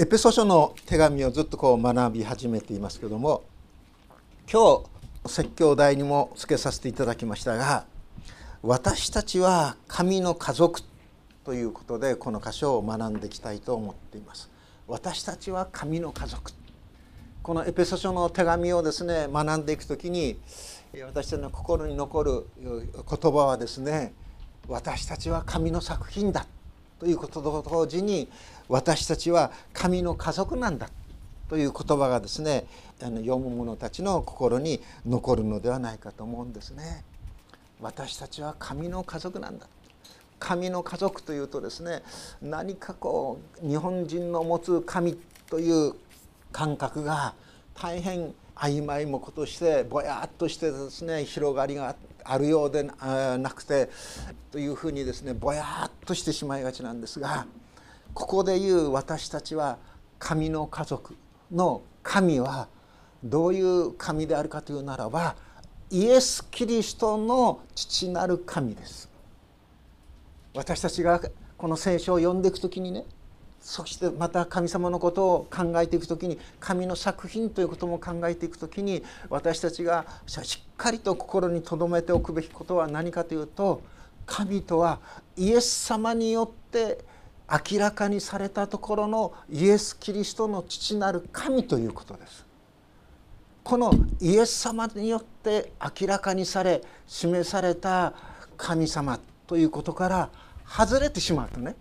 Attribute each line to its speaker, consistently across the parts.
Speaker 1: エペソ書の手紙をずっとこう学び始めていますけども今日説教題にもつけさせていただきましたが私たちは神の家族ということでこの箇所を学んでいきたいと思っています。私たちは神の家族。このエペソ書の手紙をですね学んでいく時に私たちの心に残る言葉はですね私たちは神の作品だということと同時に私たちは神の家族なんだという言葉がですねあの読む者たちの心に残るのではないかと思うんですね。私たちは神の家族なんだ神の家族というとですね何かこう日本人の持つ神という感覚が大変曖昧もことしてぼやっとしてですね広がりがあるようでなくてというふうにですねぼやっとしてしまいがちなんですがここで言う私たちは神の家族の神はどういう神であるかというならばイエス・キリストの父なる神です。私たちがこの聖書を読んでいく時にねそしてまた神様のことを考えていく時に神の作品ということも考えていく時に私たちがしっかりと心に留めておくべきことは何かというと神とはイエス様によって明らかにされたところのイエス・キリストの父なる神ということです。このイエス様によって明らかにされ示された神様ということから外れてしまうとね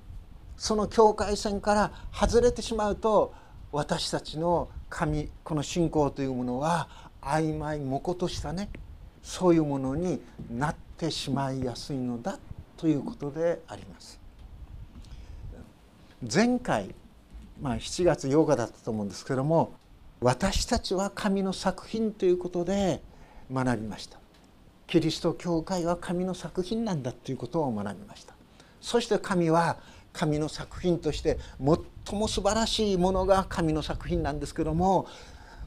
Speaker 1: その境界線から外れてしまうと私たちの神この信仰というものは曖昧もことしたねそういうものになってしまいやすいのだということであります。前回、まあ、7月8日だったと思うんですけども私たちは神の作品ということで学びました。キリスト教会は神の作品なんだということを学びました。そして神は神の作品として最も素晴らしいものが神の作品なんですけども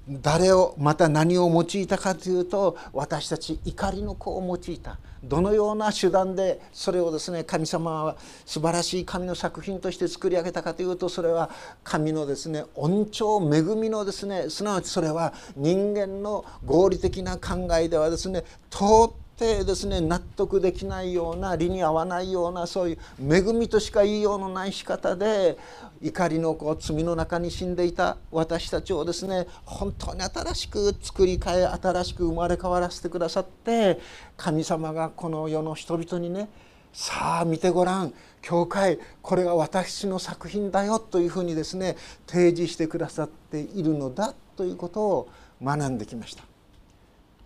Speaker 1: 誰をまた何を用いたかというと私たち怒りの子を用いた。どのような手段でそれをですね神様は素晴らしい神の作品として作り上げたかというとそれは神のですね恩寵恵みのですねすなわちそれは人間の合理的な考えではですね到てですね納得できないような理に合わないようなそういう恵みとしか言いようのない仕方で怒りのこう罪の中に死んでいた私たちをですね本当に新しく作り変え新しく生まれ変わらせてくださって神様がこの世の人々にねさあ見てごらん教会これが私の作品だよというふうにですね提示してくださっているのだということを学んできました。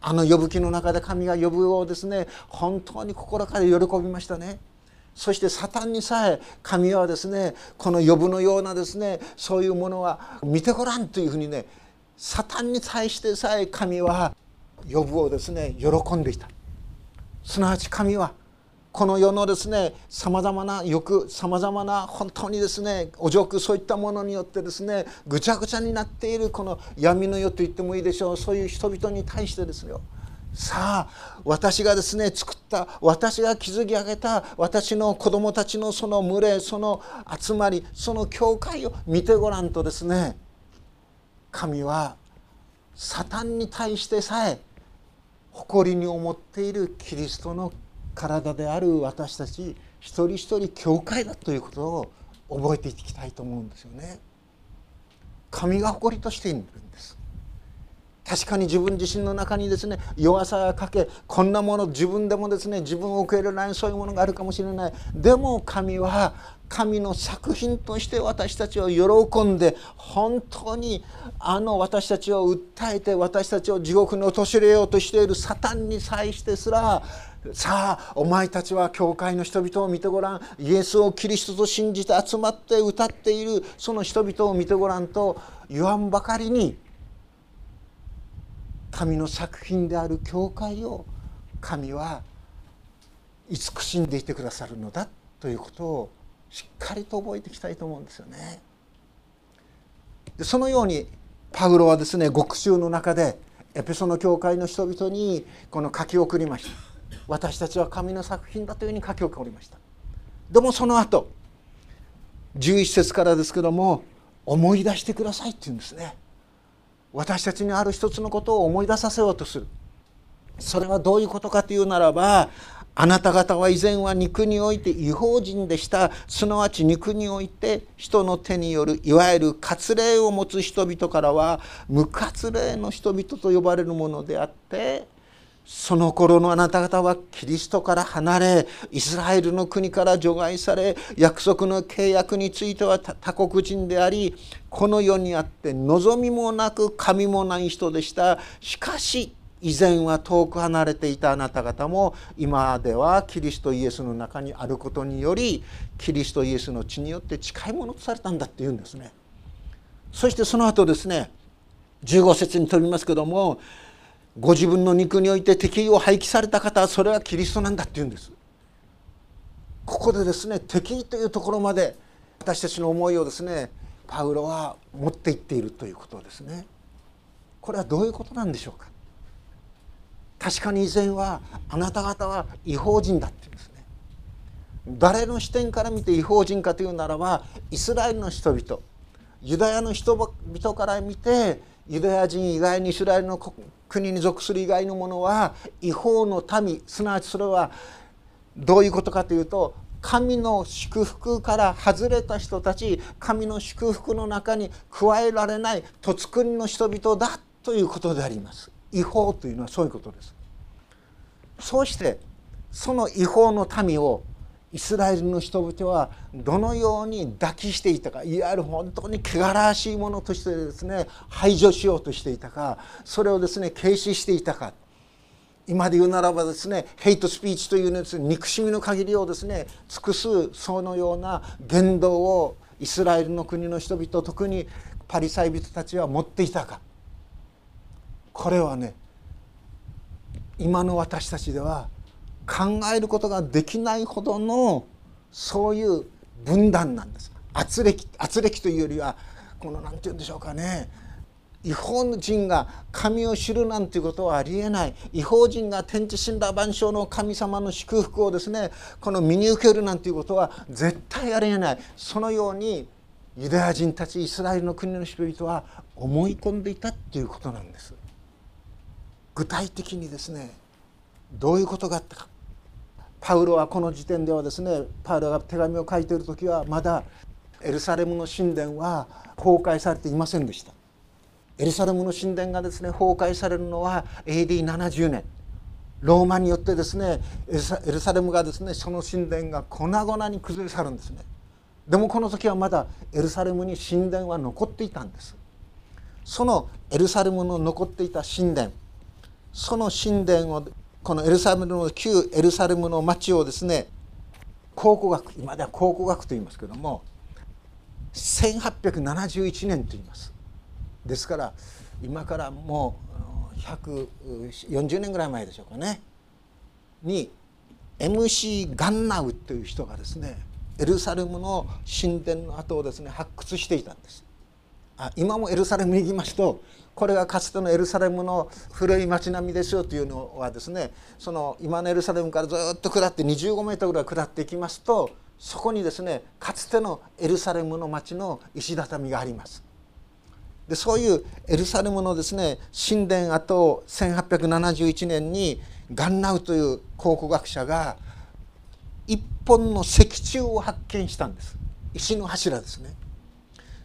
Speaker 1: あの呼ぶ気の中で神が呼ぶをですね本当に心から喜びましたね。そしてサタンにさえ神はですねこの呼ぶのようなですねそういうものは見てごらんというふうにねサタンに対してさえ神は呼ぶをですね喜んでいたすなわち神はこの世のですねさまざまな欲さまざまな本当にですねお辱そういったものによってですねぐちゃぐちゃになっているこの闇の世と言ってもいいでしょうそういう人々に対してですよ。さあ私がですね作った私が築き上げた私の子供たちのその群れその集まりその教会を見てごらんとですね神はサタンに対してさえ誇りに思っているキリストの体である私たち一人一人教会だということを覚えていきたいと思うんですよね。神が誇りとしているんです確かに自分自身の中にですね弱さがかけこんなもの自分でもですね自分を受け入れないそういうものがあるかもしれないでも神は神の作品として私たちを喜んで本当にあの私たちを訴えて私たちを地獄に陥れようとしているサタンに際してすらさあお前たちは教会の人々を見てごらんイエスをキリストと信じて集まって歌っているその人々を見てごらんと言わんばかりに神の作品である教会を神は慈しんでいてくださるのだということをしっかりと覚えていきたいと思うんですよね。でそのようにパウロはですね獄中の中でエペソの教会の人々にこの書き送りました。私たちは神の作品だというふうに書き起こりました。でもその後11節からですけども思い出してくださいって言うんですね。私たちにある一つのことを思い出させようとする。それはどういうことかというならばあなた方は以前は肉において違法人でした。すなわち肉において人の手によるいわゆる割礼を持つ人々からは無割礼の人々と呼ばれるものであってその頃のあなた方はキリストから離れイスラエルの国から除外され約束の契約については他国人でありこの世にあって望みもなく神もない人でしたしかし以前は遠く離れていたあなた方も今ではキリストイエスの中にあることによりキリストイエスの血によって近いものとされたんだっていうんですね。そしてその後ですね15節に飛びますけどもご自分の肉において敵意を廃棄された方はそれはキリストなんだっていうんです。ここでですね敵意というところまで私たちの思いをですねパウロは持っていっているということですね。これはどういうことなんでしょうか確かに以前はあなた方は違法人だって言うんですね誰の視点から見て違法人かというならばイスラエルの人々ユダヤの人々から見てユダヤ人以外にイスラエルの国に属する以外のものは違法の民すなわちそれはどういうことかというと神の祝福から外れた人たち神の祝福の中に加えられない土国の人々だということであります。違法というのはそういうことですそうしてその違法の民をイスラエルの人々はどのように抱きしていたかいわゆる本当に汚らわしいものとしてですね排除しようとしていたかそれをですね軽視していたか今で言うならばですねヘイトスピーチというです、ね、憎しみの限りをですね尽くすそのような言動をイスラエルの国の人々特にパリサイ人たちは持っていたか。これはね今の私たちでは考えることができないほどのそういう分断なんです。圧力圧力というよりはこの何て言うんでしょうかね。違法人が神を知るなんていうことはありえない。違法人が天地神羅万象の神様の祝福をですねこの身に受けるなんていうことは絶対ありえない。そのようにユダヤ人たちイスラエルの国の人々は思い込んでいたっていうことなんです。具体的にですねどういうことがあったか。パウロはこの時点ではですねパウロが手紙を書いている時はまだエルサレムの神殿は崩壊されていませんでした。エルサレムの神殿がですね崩壊されるのは AD70 年。ローマによってですねエルサレムがですねその神殿が粉々に崩れ去るんですね。でもこの時はまだエルサレムに神殿は残っていたんです。そのエルサレムの残っていた神殿その神殿をこのエルサレムの旧エルサレムの町をですね考古学今では考古学と言いますけども1871年と言います。ですから今からもう140年ぐらい前でしょうかね。に MC ガンナウという人がですねエルサレムの神殿の跡をですね発掘していたんです。あ今もエルサレムに行きますとこれがかつてのエルサレムの古い町並みですよというのはですねその今のエルサレムからずっと下って25メートルぐらい下っていきますとそこにですねかつてのエルサレムの町の石畳があります。でそういうエルサレムのですね神殿跡を1871年にガンナウという考古学者が一本の石柱を発見したんです石の柱ですね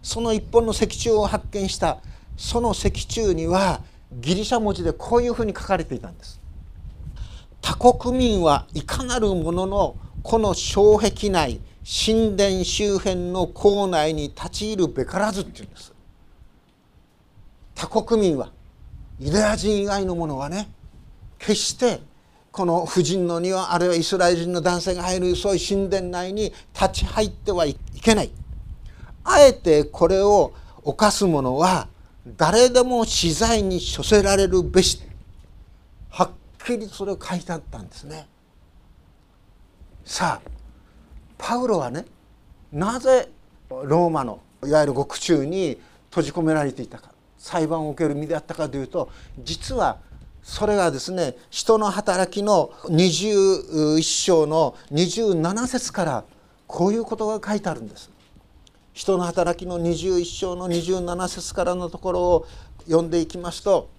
Speaker 1: その一本の石柱を発見したその石柱にはギリシャ文字でこういうふうに書かれていたんです。他国民はいかなるもののこの障壁内神殿周辺の校内に立ち入るべからずっていうんです。他国民はユダヤ人以外のものはね決してこの婦人の庭あるいはイスラエル人の男性が入るそういう神殿内に立ち入ってはいけない。あえてこれを犯す者は誰でも死罪に処せられるべしはっきりそれを書いてあったんですね。さあパウロはねなぜローマのいわゆる獄中に閉じ込められていたか裁判を受ける身であったかというと実はそれがですね人の働きの21章の27節からこういうことが書いてあるんです。人の働きの21章の27節からのところを読んでいきますと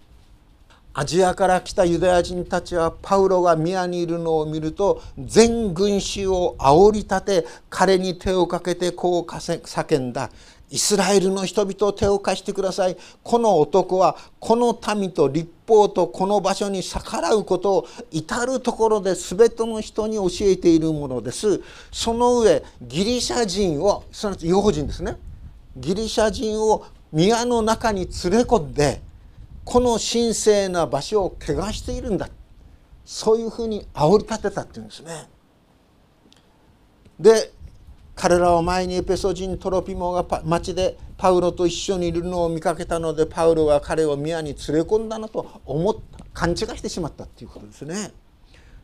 Speaker 1: アジアから来たユダヤ人たちはパウロが宮にいるのを見ると全群衆を煽り立て彼に手をかけてこう叫んだ。イスラエルの人々を手を貸してください。この男はこの民と立法とこの場所に逆らうことを至る所で全ての人に教えているものです。その上ギリシャ人をすなわち違法人ですね。ギリシャ人を宮の中に連れ込んでこの神聖な場所を汚しているんだ。そういうふうに煽り立てたっていうんですね。で彼らを前にエペソ人トロピモが町でパウロと一緒にいるのを見かけたのでパウロが彼を宮に連れ込んだのと思った勘違いしてしまったっていうことですね。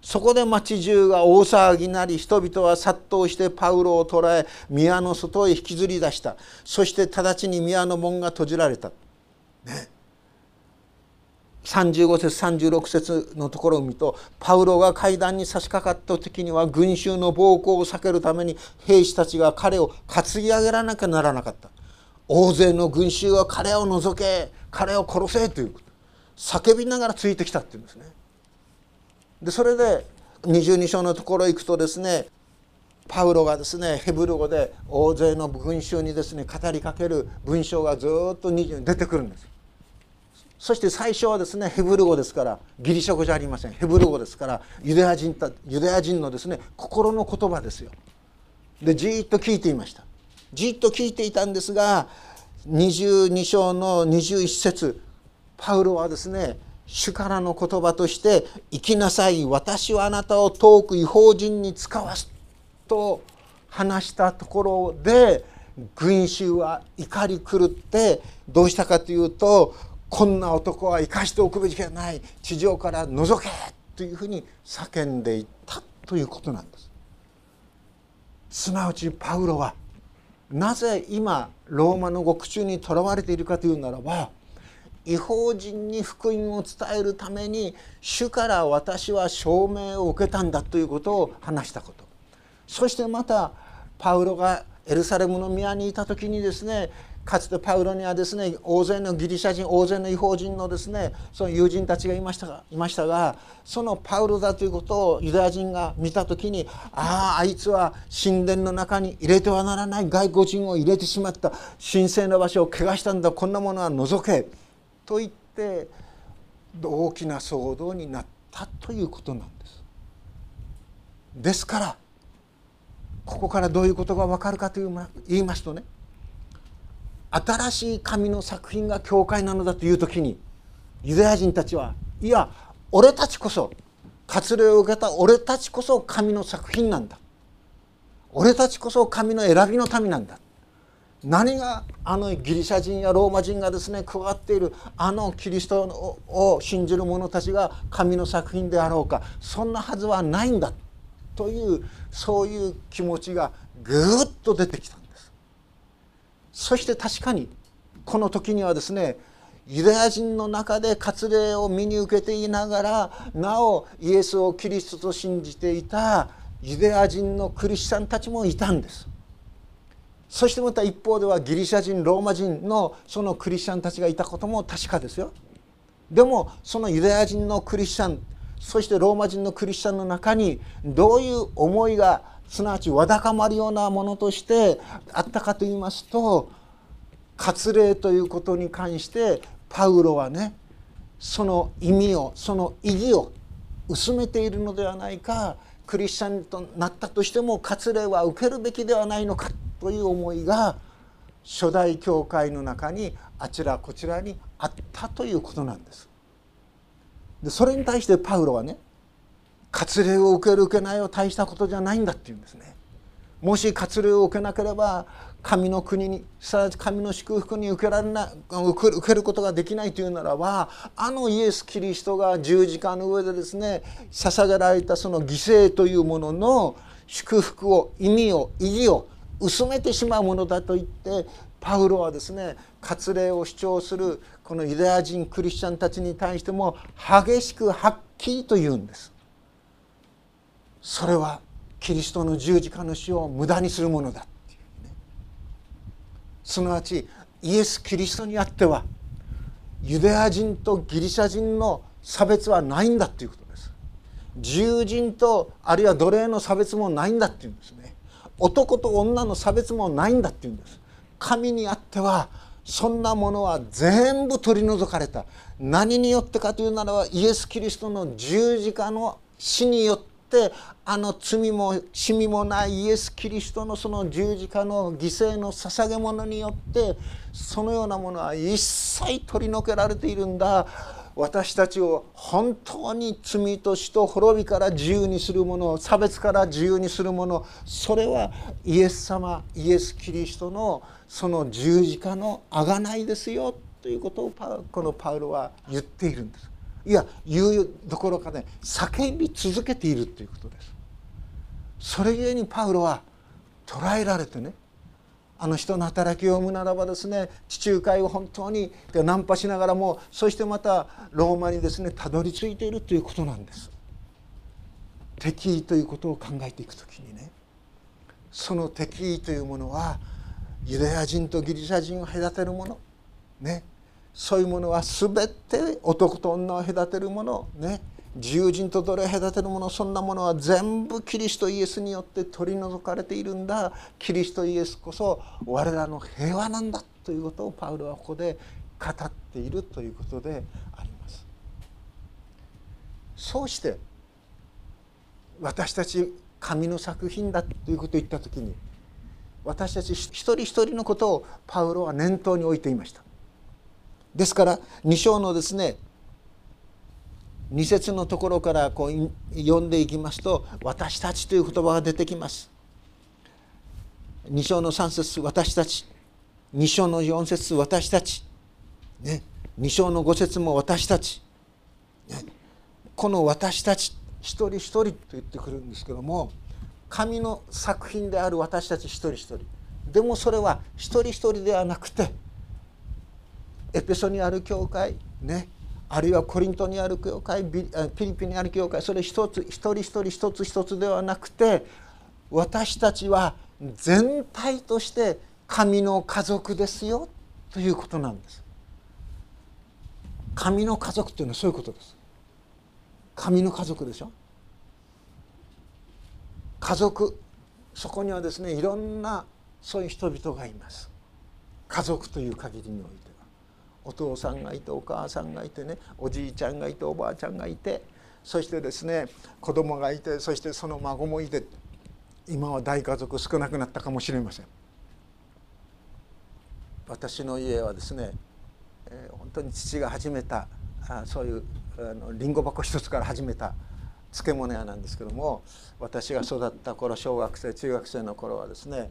Speaker 1: そこで町中が大騒ぎなり人々は殺到してパウロを捕らえ宮の外へ引きずり出したそして直ちに宮の門が閉じられた。ね35節36節のところを見るとパウロが階段に差し掛かった時には群衆の暴行を避けるために兵士たちが彼を担ぎ上げらなきゃならなかった。大勢の群衆は彼を除け彼を殺せという叫びながらついてきたっていうんですね。でそれで22章のところ行くとですねパウロがですねヘブル語で大勢の群衆にですね語りかける文章がずっと出てくるんです。そして最初はですねヘブル語ですからギリシャ語じゃありませんヘブル語ですからユダヤ人ユダヤ人のですね心の言葉ですよ。でじっと聞いていましたじっと聞いていたんですが22章の21節パウロはですね主からの言葉として「生きなさい私はあなたを遠く違法人に使わす」と話したところで群衆は怒り狂ってどうしたかというとこんな男は生かしておくべきではない。地上から覗けというふうに叫んでいったということなんです。すなわちパウロはなぜ今ローマの獄中にとらわれているかというならば違法人に福音を伝えるために主から私は証明を受けたんだということを話したこと。そしてまたパウロがエルサレムの宮にいた時にですねかつてパウロにはですね大勢のギリシャ人大勢の違法人のですねその友人たちがいましたがいましたがそのパウロだということをユダヤ人が見た時にあああいつは神殿の中に入れてはならない外国人を入れてしまった。神聖な場所を汚したんだ。こんなものは除け。と言って大きな騒動になったということなんです。ですからここからどういうことが分かるかと言いますとね新しい神の作品が教会なのだという時にユダヤ人たちはいや俺たちこそ割礼を受けた俺たちこそ神の作品なんだ。俺たちこそ神の選びの民なんだ。何があのギリシャ人やローマ人がですね加わっているあのキリストを信じる者たちが神の作品であろうかそんなはずはないんだ。というそういう気持ちがぐっと出てきた。そして確かにこの時にはですねユダヤ人の中で割礼を身に受けていながらなおイエスをキリストと信じていたユダヤ人のクリスチャンたちもいたんです。そしてまた一方ではギリシャ人ローマ人のそのクリスチャンたちがいたことも確かですよ。でもそのユダヤ人のクリスチャンそしてローマ人のクリスチャンの中にどういう思いがすなわちわだかまるようなものとしてあったかと言いますと割礼ということに関してパウロはねその意味をその意義を薄めているのではないかクリスチャンとなったとしても割礼は受けるべきではないのかという思いが初代教会の中にあちらこちらにあったということなんです。でそれに対してパウロはね割礼を受ける受けないは大したことじゃないんだって言うんですね。もし割礼を受けなければ神の国にさらに神の祝福に受けられな受けることができないというならばあのイエス・キリストが十字架の上でですね捧げられたその犠牲というものの祝福を意味を意義を薄めてしまうものだと言ってパウロはですね割礼を主張するこのユダヤ人クリスチャンたちに対しても激しくはっきりと言うんです。それはキリストの十字架の死を無駄にするものだっていうね。すなわちイエス・キリストにあってはユダヤ人とギリシャ人の差別はないんだということです。自由人とあるいは奴隷の差別もないんだっていうんですね。男と女の差別もないんだっていうんです。神にあってはそんなものは全部取り除かれた。何によってかというならばイエス・キリストの十字架の死によってあの罪も死みもないイエス・キリストのその十字架の犠牲の捧げ物によってそのようなものは一切取り除けられているんだ私たちを本当に罪と死と滅びから自由にするもの差別から自由にするものそれはイエス様イエス・キリストのその十字架の贖いですよということをこのパウロは言っているんです。いや言うどころかね叫び続けているということです。それゆえにパウロは捉えられてねあの人の働きを生むならばですね地中海を本当にナンパしながらもそしてまたローマにですねたどり着いているということなんです。敵意ということを考えていく時にねその敵意というものはユダヤ人とギリシャ人を隔てるものねそういうものは全て男と女を隔てるものね自由人と奴隷を隔てるものそんなものは全部キリストイエスによって取り除かれているんだキリストイエスこそ我らの平和なんだということをパウロはここで語っているということであります。そうして私たち神の作品だということを言った時に私たち一人一人のことをパウロは念頭に置いていました。ですから2章のですね2節のところからこう読んでいきますと「私たち」という言葉が出てきます。2章の3節私たち」2章の4節私たち」ね、2章の5節も私たち、ね、この私たち一人一人と言ってくるんですけども神の作品である私たち一人一人。でもそれは一人一人ではなくてエペソにある教会ねあるいはコリントにある教会ピリピにある教会それ一つ一人一人一つ一つではなくて私たちは全体として神の家族ですよということなんです。神の家族というのはそういうことです。神の家族でしょ家族そこにはですねいろんなそういう人々がいます。家族という限りにおいて。お父さんがいてお母さんがいてねおじいちゃんがいておばあちゃんがいてそしてですね子供がいてそしてその孫もいて今は大家族少なくなったかもしれません。私の家はですね、えー、本当に父が始めたあそういうあのりんご箱一つから始めた漬物屋なんですけども私が育った頃小学生中学生の頃はですね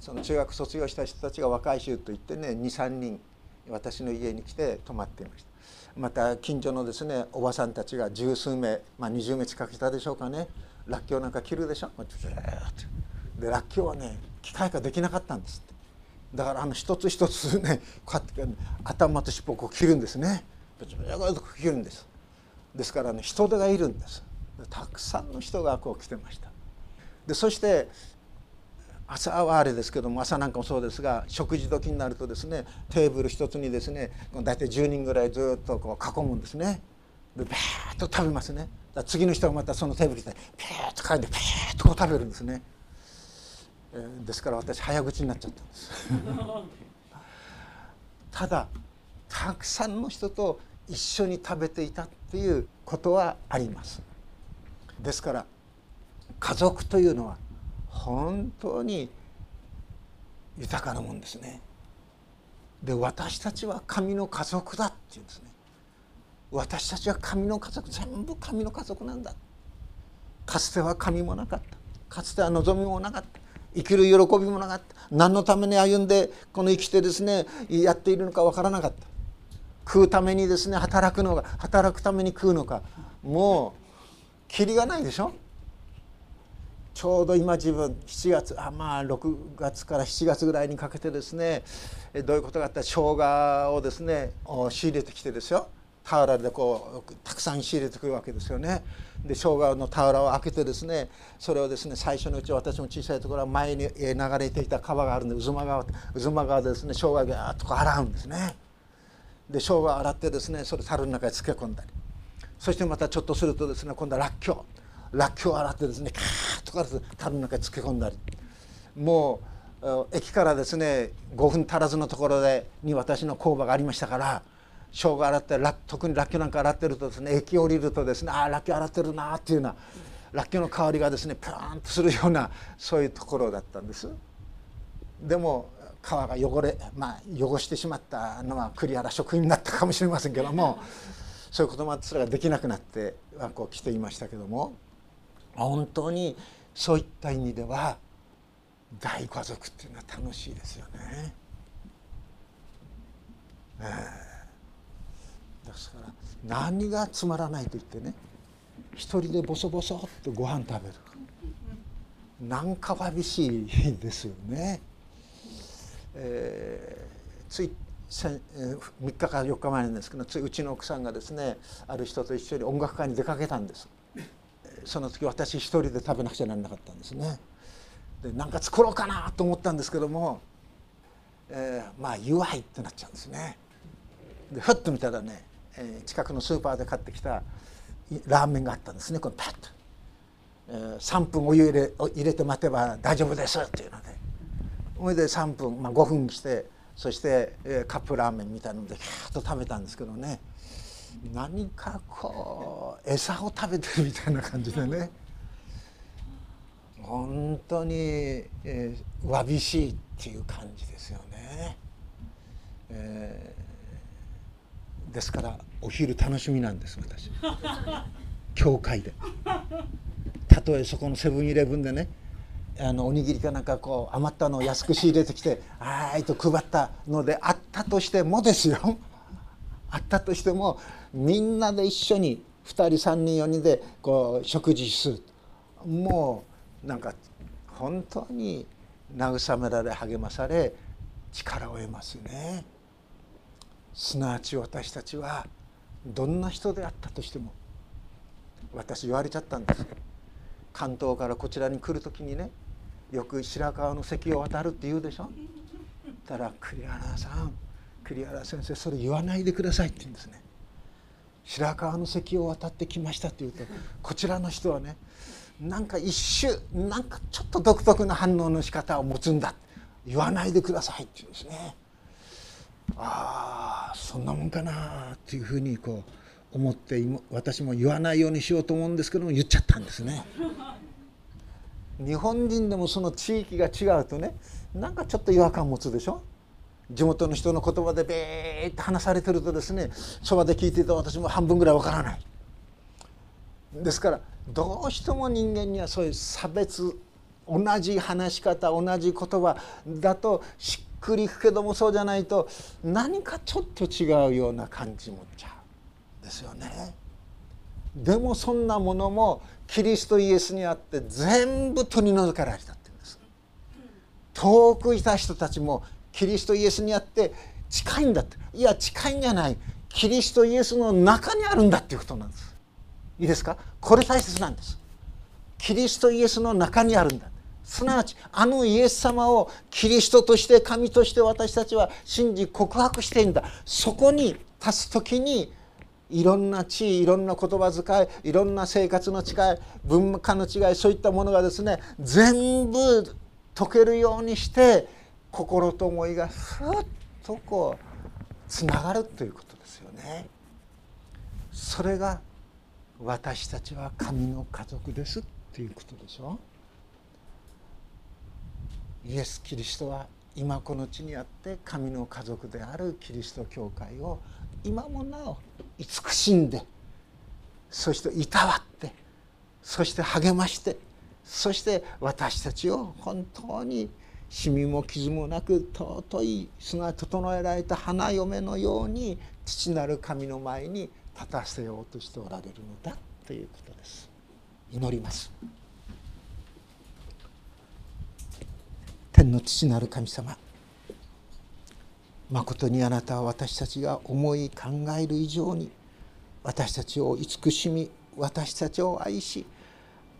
Speaker 1: その中学卒業した人たちが若い衆といってね23人私の家に来て泊まっていました。また近所のですねおばさんたちが十数名、まあ、20名近くいたでしょうかね。らっきょうなんか切るでしょ？ずっと。でらっきょうはね機械化できなかったんですって。だからあの一つ一つねこうやって頭と尻尾をこう切るんですね。切るんです。ですからね人手がいるんです。たくさんの人がこう来てました。でそして朝はあれですけども朝なんかもそうですが食事時になるとですねテーブル一つにですね大体10人ぐらいずっとこう囲むんですね。でペーッと食べますね。次の人がまたそのテーブルに来てペーッと帰ってペーッとこう食べるんですね、えー、ですから私早口になっちゃったんです。ただたくさんの人と一緒に食べていたっていうことはあります。ですから家族というのは本当に豊かなもんですね。で私たちは神の家族だっていうんですね。私たちは神の家族全部神の家族なんだ。かつては神もなかった。かつては望みもなかった。生きる喜びもなかった何のために歩んでこの生きてですねやっているのかわからなかった食うためにですね働くのが働くために食うのかもうきりがないでしょちょうど今自分7月あまあ6月から7月ぐらいにかけてですねどういうことがあった？ら生姜をですね仕入れてきてですよ俵でこうたくさん仕入れてくるわけですよね。で生姜の俵を開けてですねそれをですね最初のうち私も小さいところは前に流れていた川があるんで渦間川渦間川でですね生姜をギーッと洗うんですね。で生姜を洗ってですねそれ樽の中に漬け込んだりそしてまたちょっとするとですね今度はらっきょうらっきょうを洗ってですねカーッとから樽の中に漬け込んだりもう駅からですね5分足らずのところでに私の工場がありましたから生姜洗って特にらっきょうなんか洗ってるとですね駅降りるとですねああらっきょう洗ってるなっていうようならっきょうの香りがですねプーンとするようなそういうところだったんです。でも皮が汚れ、まあ、汚してしまったのは栗原職員になったかもしれませんけどもそういうこともあってそれができなくなってはこう来ていましたけども本当にそういった意味では大家族っていうのは楽しいですよね。えー、ですから何がつまらないと言ってね一人でボソボソっとご飯食べるなんかわびしいですよね。えー、つい3日か4日前なんですけどついうちの奥さんがですねある人と一緒に音楽会に出かけたんですその時私一人で食べなくちゃならなかったんですね。で何か作ろうかなと思ったんですけども、えー、まあ弱いってなっちゃうんですね。でふっと見たらね、えー、近くのスーパーで買ってきたラーメンがあったんですね。これパッと、えー、3分お湯入れ入れて待てば大丈夫ですっていうので。それで3分、まあ、5分してそして、えー、カップラーメンみたいなのでキャーッと食べたんですけどね。何かこう餌を食べてるみたいな感じでね本当に、えー、わびしいっていう感じですよね。えー、ですからお昼楽しみなんです私教会で。たとえそこのセブンイレブンでねあのおにぎりかなんかこう余ったのを安く仕入れてきて「はい」と配ったのであったとしてもですよあったとしてもみんなで一緒に2人3人4人でこう食事する。もうなんか本当に慰められ励まされ力を得ますね。すなわち私たちはどんな人であったとしても私言われちゃったんです。関東からこちらに来る時にねよく白川の関を渡るって言うでしょ。たら栗原さん栗原先生それ言わないでくださいって言うんですね。白川の関を渡ってきましたって言うとこちらの人はねなんか一瞬なんかちょっと独特な反応の仕方を持つんだ言わないでくださいって言うんですね。ああそんなもんかなっていうふうにこう思って私も言わないようにしようと思うんですけども言っちゃったんですね。日本人でもその地域が違うとねなんかちょっと違和感持つでしょ？地元の人の言葉でべーって話されてるとですねそばで聞いていた私も半分ぐらいわからないですからどうしても人間にはそういう差別同じ話し方同じ言葉だとしっくりいくけどもそうじゃないと何かちょっと違うような感じ持っちゃうですよね。でもそんなものもキリストイエスにあって全部取り除かれたって言うんです遠くいた人たちもキリストイエスにあって近いんだって。いや近いんじゃない。キリストイエスの中にあるんだっていうことなんです。いいですか？これ大切なんです。キリストイエスの中にあるんだ。すなわちあのイエス様をキリストとして神として私たちは信じ告白しているんだ。そこに立つ時にいろんな地位いろんな言葉遣いいろんな生活の違い文化の違いそういったものがですね全部解けるようにして心と思いがふっとこうつながるということですよね。それが私たちは神の家族ですっていうことでしょ。イエス・キリストは今この地にあって神の家族であるキリスト教会を今もなお慈しんでそしていたわってそして励ましてそして私たちを本当にシミも傷もなく尊いすなわち整えられた花嫁のように父なる神の前に立たせようとしておられるのだということです祈ります天の父なる神様まことにあなたは私たちが思い考える以上に私たちを慈しみ私たちを愛し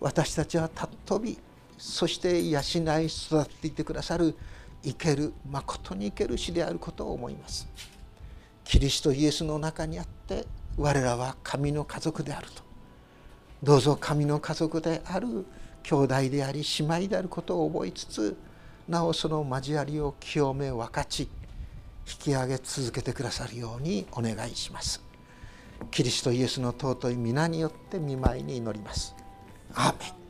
Speaker 1: 私たちは尊びそして養い育っていてくださる生ける誠に生ける死であることを思います。キリストイエスの中にあって我らは神の家族であると。どうぞ神の家族である兄弟であり姉妹であることを覚えつつなおその交わりを清め分かち引き上げ続けてくださるようにお願いします。キリストイエスの尊い皆によって見舞いに祈ります。アーメン。